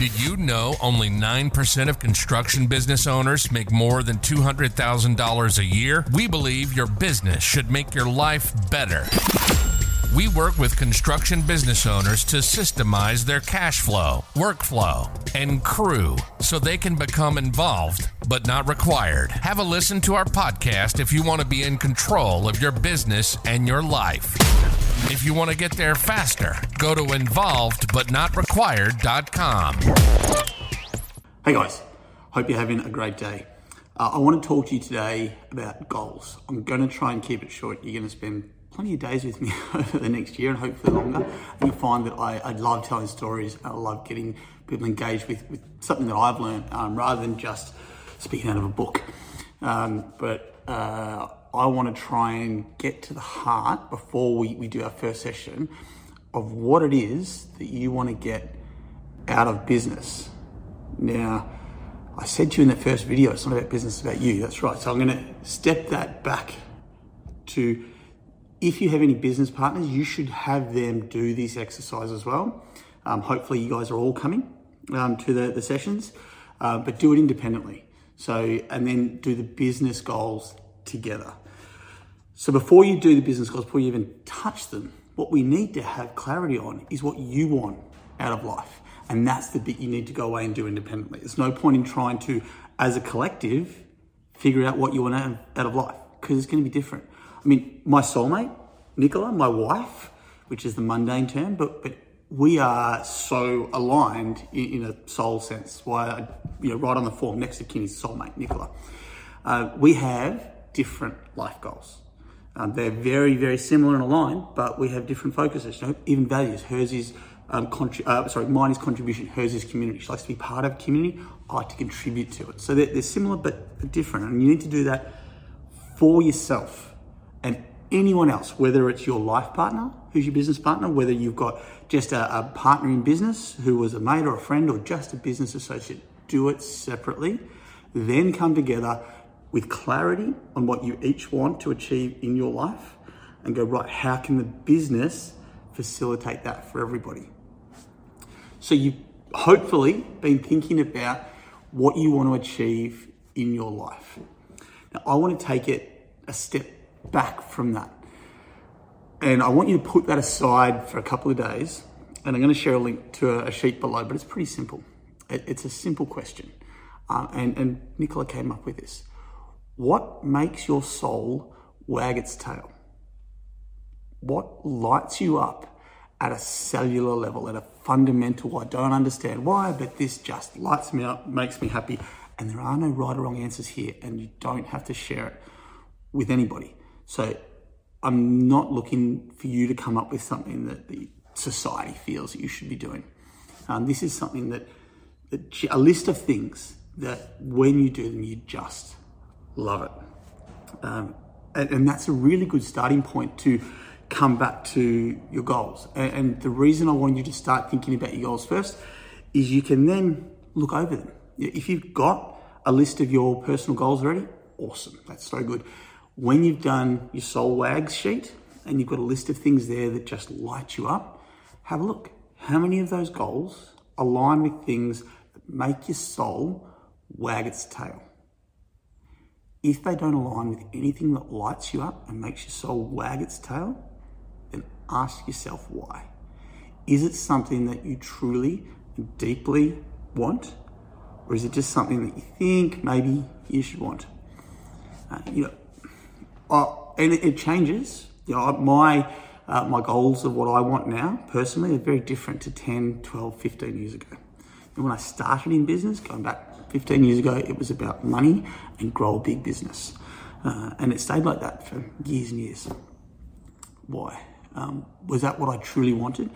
Did you know only 9% of construction business owners make more than $200,000 a year? We believe your business should make your life better. We work with construction business owners to systemize their cash flow, workflow, and crew so they can become involved but not required. Have a listen to our podcast if you want to be in control of your business and your life. If you want to get there faster, go to involvedbutnotrequired.com. Hey guys, hope you're having a great day. Uh, I want to talk to you today about goals. I'm going to try and keep it short. You're going to spend plenty of days with me over the next year and hopefully longer. And you'll find that I, I love telling stories. I love getting people engaged with, with something that I've learned um, rather than just speaking out of a book. Um, but uh, I want to try and get to the heart before we, we do our first session of what it is that you want to get out of business. Now, I said to you in that first video, it's not about business, it's about you. That's right. So I'm going to step that back to if you have any business partners, you should have them do this exercise as well. Um, hopefully, you guys are all coming um, to the, the sessions, uh, but do it independently. So, and then do the business goals together. So, before you do the business goals, before you even touch them, what we need to have clarity on is what you want out of life. And that's the bit you need to go away and do independently. There's no point in trying to, as a collective, figure out what you want out of life because it's going to be different. I mean, my soulmate, Nicola, my wife, which is the mundane term, but but we are so aligned in, in a soul sense. Why, I, you know, right on the form next to Kinney's soulmate, Nicola. Uh, we have different life goals. Um, they're very, very similar and aligned, but we have different focuses. You know, even values. Hers is um, contri- uh, sorry, mine is contribution. Hers is community. She likes to be part of community. I like to contribute to it. So they're, they're similar but different, and you need to do that for yourself and anyone else, whether it's your life partner, who's your business partner, whether you've got just a, a partner in business who was a mate or a friend or just a business associate, do it separately. Then come together with clarity on what you each want to achieve in your life and go, right, how can the business facilitate that for everybody? So you've hopefully been thinking about what you want to achieve in your life. Now, I want to take it a step back from that. And I want you to put that aside for a couple of days. And I'm going to share a link to a sheet below, but it's pretty simple. It's a simple question. Uh, and, and Nicola came up with this. What makes your soul wag its tail? What lights you up at a cellular level, at a fundamental, I don't understand why, but this just lights me up, makes me happy. And there are no right or wrong answers here, and you don't have to share it with anybody. So I'm not looking for you to come up with something that the society feels that you should be doing. Um, this is something that, that a list of things that when you do them, you just love it. Um, and, and, that's a really good starting point to come back to your goals. And, and the reason I want you to start thinking about your goals first is you can then look over them. If you've got a list of your personal goals already, awesome. That's so good when you've done your soul wags sheet and you've got a list of things there that just light you up, have a look. How many of those goals align with things that make your soul wag its tail? If they don't align with anything that lights you up and makes your soul wag its tail, then ask yourself why. Is it something that you truly and deeply want? Or is it just something that you think maybe you should want? Uh, you know, uh, and it, it, changes. You know, my uh, my goals of what I want now personally are very different to 10, 12, 15 years ago. And when I started in business, going back 15 years ago, it was about money and grow a big business. Uh, and it stayed like that for years and years. Why? Um, was that what I truly wanted?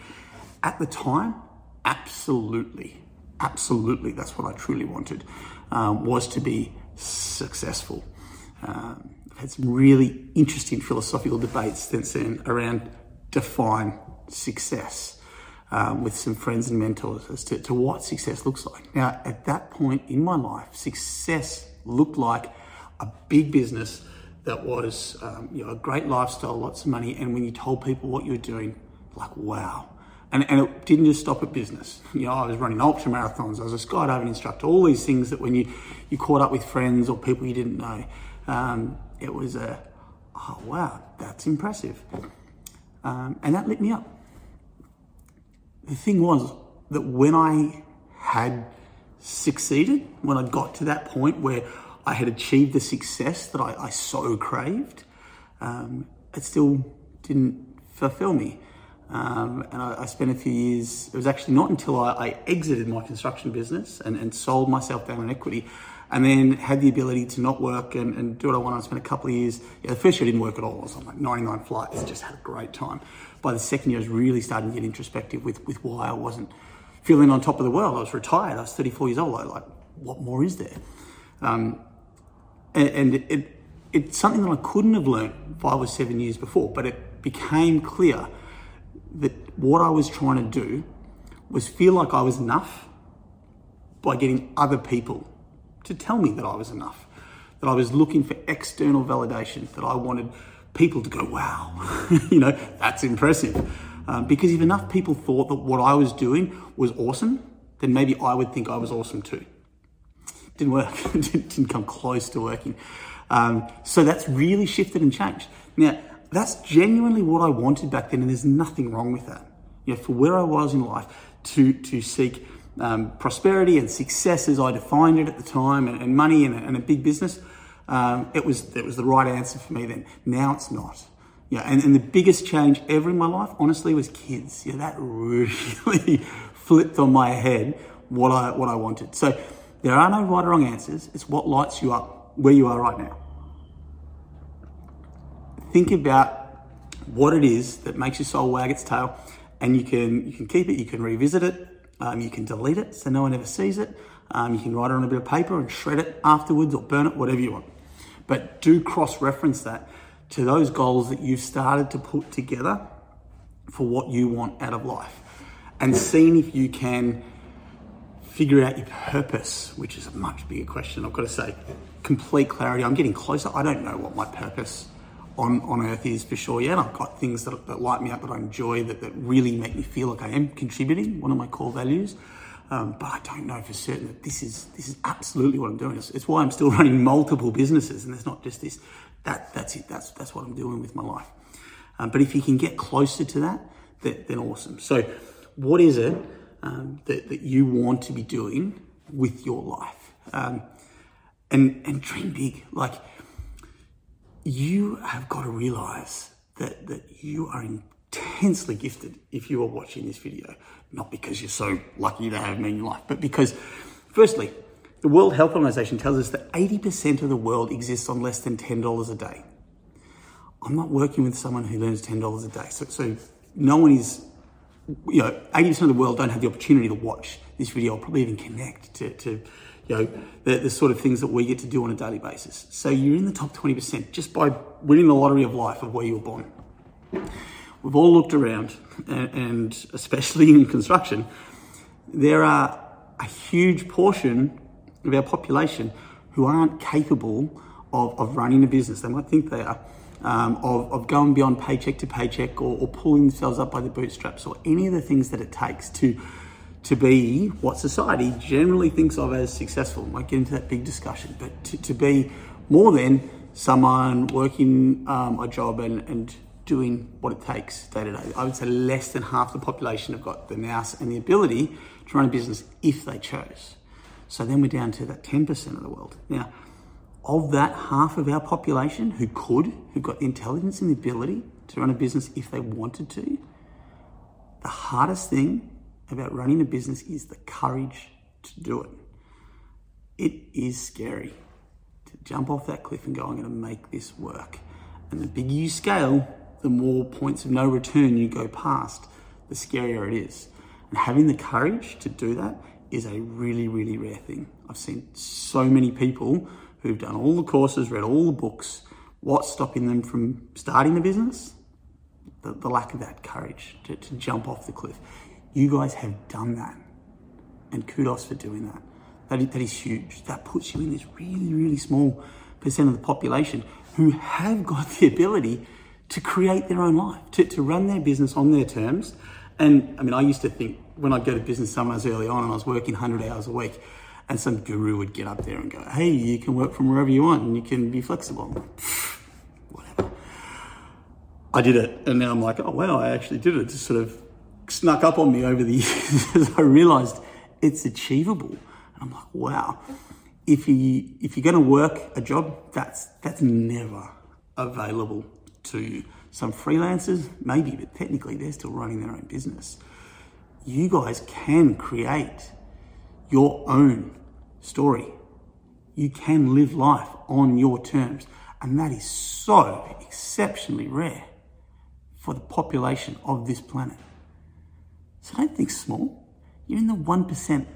At the time, absolutely. Absolutely, that's what I truly wanted, um, was to be successful. Um, had some really interesting philosophical debates since then around define success um, with some friends and mentors as to, to what success looks like. Now, at that point in my life, success looked like a big business that was um, you know a great lifestyle, lots of money, and when you told people what you were doing, like wow. And, and it didn't just stop at business. You know, I was running ultra marathons, I was a skydiving instructor, all these things that when you, you caught up with friends or people you didn't know, um, it was a, oh wow, that's impressive. Um, and that lit me up. The thing was that when I had succeeded, when I got to that point where I had achieved the success that I, I so craved, um, it still didn't fulfill me. Um, and I, I, spent a few years, it was actually not until I, I exited my construction business and, and, sold myself down in equity and then had the ability to not work and, and do what I wanted. I spent a couple of years, yeah, the first year I didn't work at all. I was on like 99 flights, just had a great time. By the second year, I was really starting to get introspective with, with why I wasn't feeling on top of the world. I was retired, I was 34 years old. I like, what more is there? Um, and, and it, it, it's something that I couldn't have learned five or seven years before, but it became clear that what I was trying to do was feel like I was enough by getting other people to tell me that I was enough, that I was looking for external validation, that I wanted people to go, wow, you know, that's impressive. Um, because if enough people thought that what I was doing was awesome, then maybe I would think I was awesome too. Didn't work, didn't come close to working. Um, so that's really shifted and changed. Now, that's genuinely what I wanted back then, and there's nothing wrong with that. You know, for where I was in life, to to seek um, prosperity and success as I defined it at the time, and, and money and a, and a, big business, um, it was it was the right answer for me then. Now it's not. Yeah, and, and the biggest change ever in my life, honestly, was kids. Yeah, that really flipped on my head what I what I wanted. So there are no right or wrong answers. It's what lights you up where you are right now think about what it is that makes your soul wag its tail, and you can you can keep it, you can revisit it, um, you can delete it so no one ever sees it. Um, you can write it on a bit of paper and shred it afterwards or burn it, whatever you want. But do cross reference that to those goals that you've started to put together for what you want out of life and seeing if you can figure out your purpose, which is a much bigger question, I've got to say. Complete clarity. I'm getting closer. I don't know what my purpose on, on earth is for sure. Yeah, and I've got things that, that light me up that I enjoy that, that really make me feel like I am contributing, one of my core values. Um, but I don't know for certain that this is this is absolutely what I'm doing. It's, it's, why I'm still running multiple businesses, and there's not just this. That that's it. That's that's what I'm doing with my life. Um, but if you can get closer to that, that then awesome. So, what is it um, that that you want to be doing with your life? Um, and and dream big. Like you have got to realize that, that you are intensely gifted if you are watching this video. Not because you're so lucky to have me in your life, but because, firstly, the World Health Organization tells us that 80% of the world exists on less than $10 a day. I'm not working with someone who learns $10 a day. So, so no one is, you know, 80% of the world don't have the opportunity to watch this video or probably even connect to, to you know, the, the sort of things that we get to do on a daily basis. So you're in the top 20% just by winning the lottery of life of where you were born. We've all looked around, and, and especially in construction, there are a huge portion of our population who aren't capable of, of running a business. They might think they are. Um, of, of, going beyond paycheck to paycheck or, or, pulling themselves up by the bootstraps or any of the things that it takes to to be what society generally thinks of as successful. Might get into that big discussion, but to, to be more than someone working um, a job and, and doing what it takes day to day. I would say less than half the population have got the nous and the ability to run a business if they chose. So then we're down to that 10% of the world. Now, of that half of our population who could, who got the intelligence and the ability to run a business if they wanted to, the hardest thing about running a business is the courage to do it. It is scary to jump off that cliff and go, I'm going to make this work. And the bigger you scale, the more points of no return you go past, the scarier it is. And having the courage to do that is a really, really rare thing. I've seen so many people who've done all the courses, read all the books. What's stopping them from starting the business? The, the lack of that courage to, to jump off the cliff. You guys have done that. And kudos for doing that. That is, that is huge. That puts you in this really, really small percent of the population who have got the ability to create their own life, to, to run their business on their terms And I mean, I used to think when I'd go to business seminars early on and I was working 100 hours a week, and some guru would get up there and go, hey, you can work from wherever you want and you can be flexible. Whatever. I did it, and now I'm like, oh, wow, I actually did. It just sort of snuck up on me over the years as I realized it's achievable. And I'm like, wow. If you if you're going to work a job, that's that's never available to you. Some freelancers, maybe, but technically they're still running their own business. You guys can create your own story. You can live life on your terms. And that is so exceptionally rare for the population of this planet. So don't think small. You're in the 1%,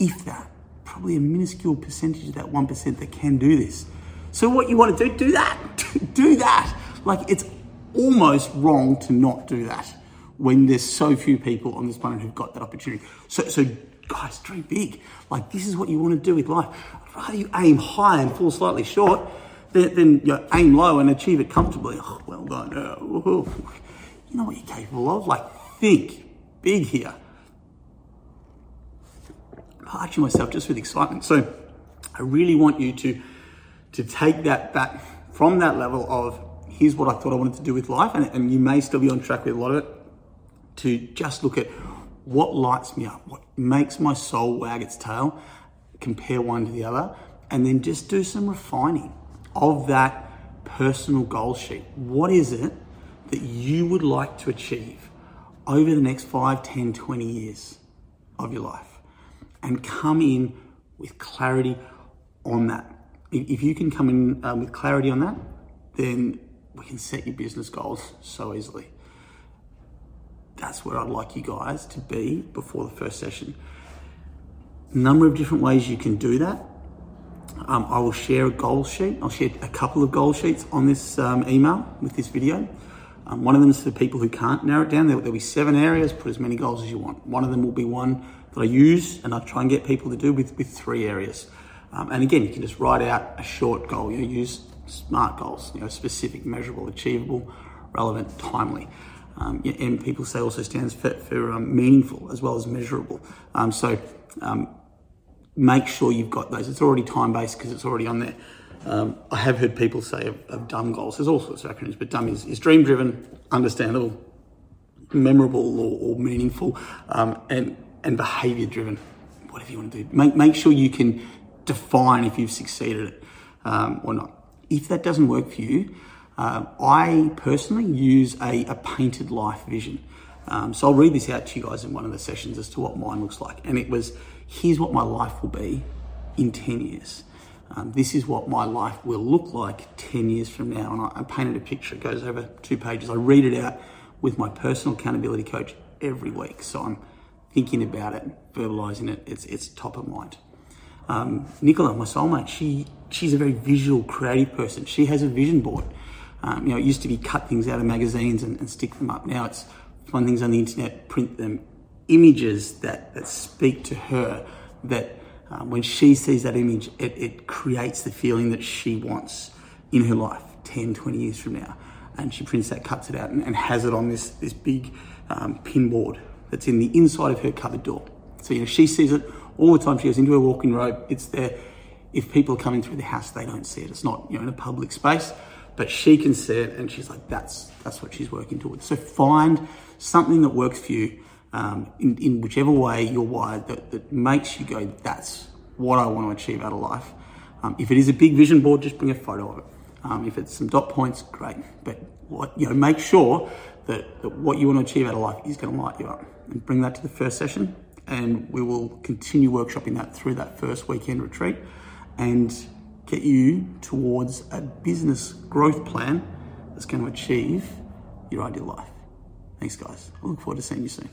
if that. Probably a minuscule percentage of that 1% that can do this. So what you want to do, do that. do that. Like it's almost wrong to not do that when there's so few people on this planet who've got that opportunity. So, so guys, dream big. Like this is what you want to do with life. I'd rather you aim high and fall slightly short than, than you know, aim low and achieve it comfortably. Oh, well done. Uh, you know what you're capable of. Like think big here. I'm arching myself just with excitement. So I really want you to to take that back from that level of here's what I thought I wanted to do with life, and, and you may still be on track with a lot of it, to just look at what lights me up, what makes my soul wag its tail, compare one to the other, and then just do some refining of that personal goal sheet. What is it that you would like to achieve over the next 5, 10, 20 years of your life? And come in with clarity on that. If you can come in um, with clarity on that, then we can set your business goals so easily. That's where I'd like you guys to be before the first session. Number of different ways you can do that. Um, I will share a goal sheet. I'll share a couple of goal sheets on this um, email with this video. Um, one of them is for people who can't narrow it down. There, will be seven areas. Put as many goals as you want. One of them will be one that I use and I try and get people to do with, with three areas. Um, and again, you can just write out a short goal. You know, use SMART goals, you know, specific, measurable, achievable, relevant, timely. Um, and people say also stands for, for um, meaningful as well as measurable. Um, so um, make sure you've got those. It's already time based because it's already on there. Um, I have heard people say of, of, DUMB goals. There's all sorts of acronyms, but DUMB is, is dream driven, understandable, memorable or, or meaningful, um, and and behaviour driven. Whatever you want to do, make make sure you can define if you've succeeded it or not. If that doesn't work for you, uh, I personally use a, a painted life vision. Um, so I'll read this out to you guys in one of the sessions as to what mine looks like. And it was here's what my life will be in 10 years. Um, this is what my life will look like 10 years from now. And I, I painted a picture, it goes over two pages. I read it out with my personal accountability coach every week. So I'm thinking about it, verbalizing it, it's, it's top of mind. Um, Nicola, my soulmate, she she's a very visual, creative person. She has a vision board. Um, you know, it used to be cut things out of magazines and, and stick them up. Now it's find things on the internet, print them, images that, that speak to her, that um, when she sees that image, it, it creates the feeling that she wants in her life 10, 20 years from now. And she prints that, cuts it out, and, and has it on this, this big um, pin board that's in the inside of her cupboard door. So, you know, she sees it all the time. She goes into her walking robe, it's there if people are coming through the house, they don't see it. It's not, you know, in a public space, but she can see it and she's like, that's, that's what she's working towards. So find something that works for you um, in, in whichever way you're wired that, that makes you go, that's what I want to achieve out of life. Um, if it is a big vision board, just bring a photo of it. Um, if it's some dot points, great. But what, you know, make sure that, that what you want to achieve out of life is going to light you up. And bring that to the first session, and we will continue workshopping that through that first weekend retreat and get you towards a business growth plan that's going to achieve your ideal life. Thanks, guys. I look forward to seeing you soon.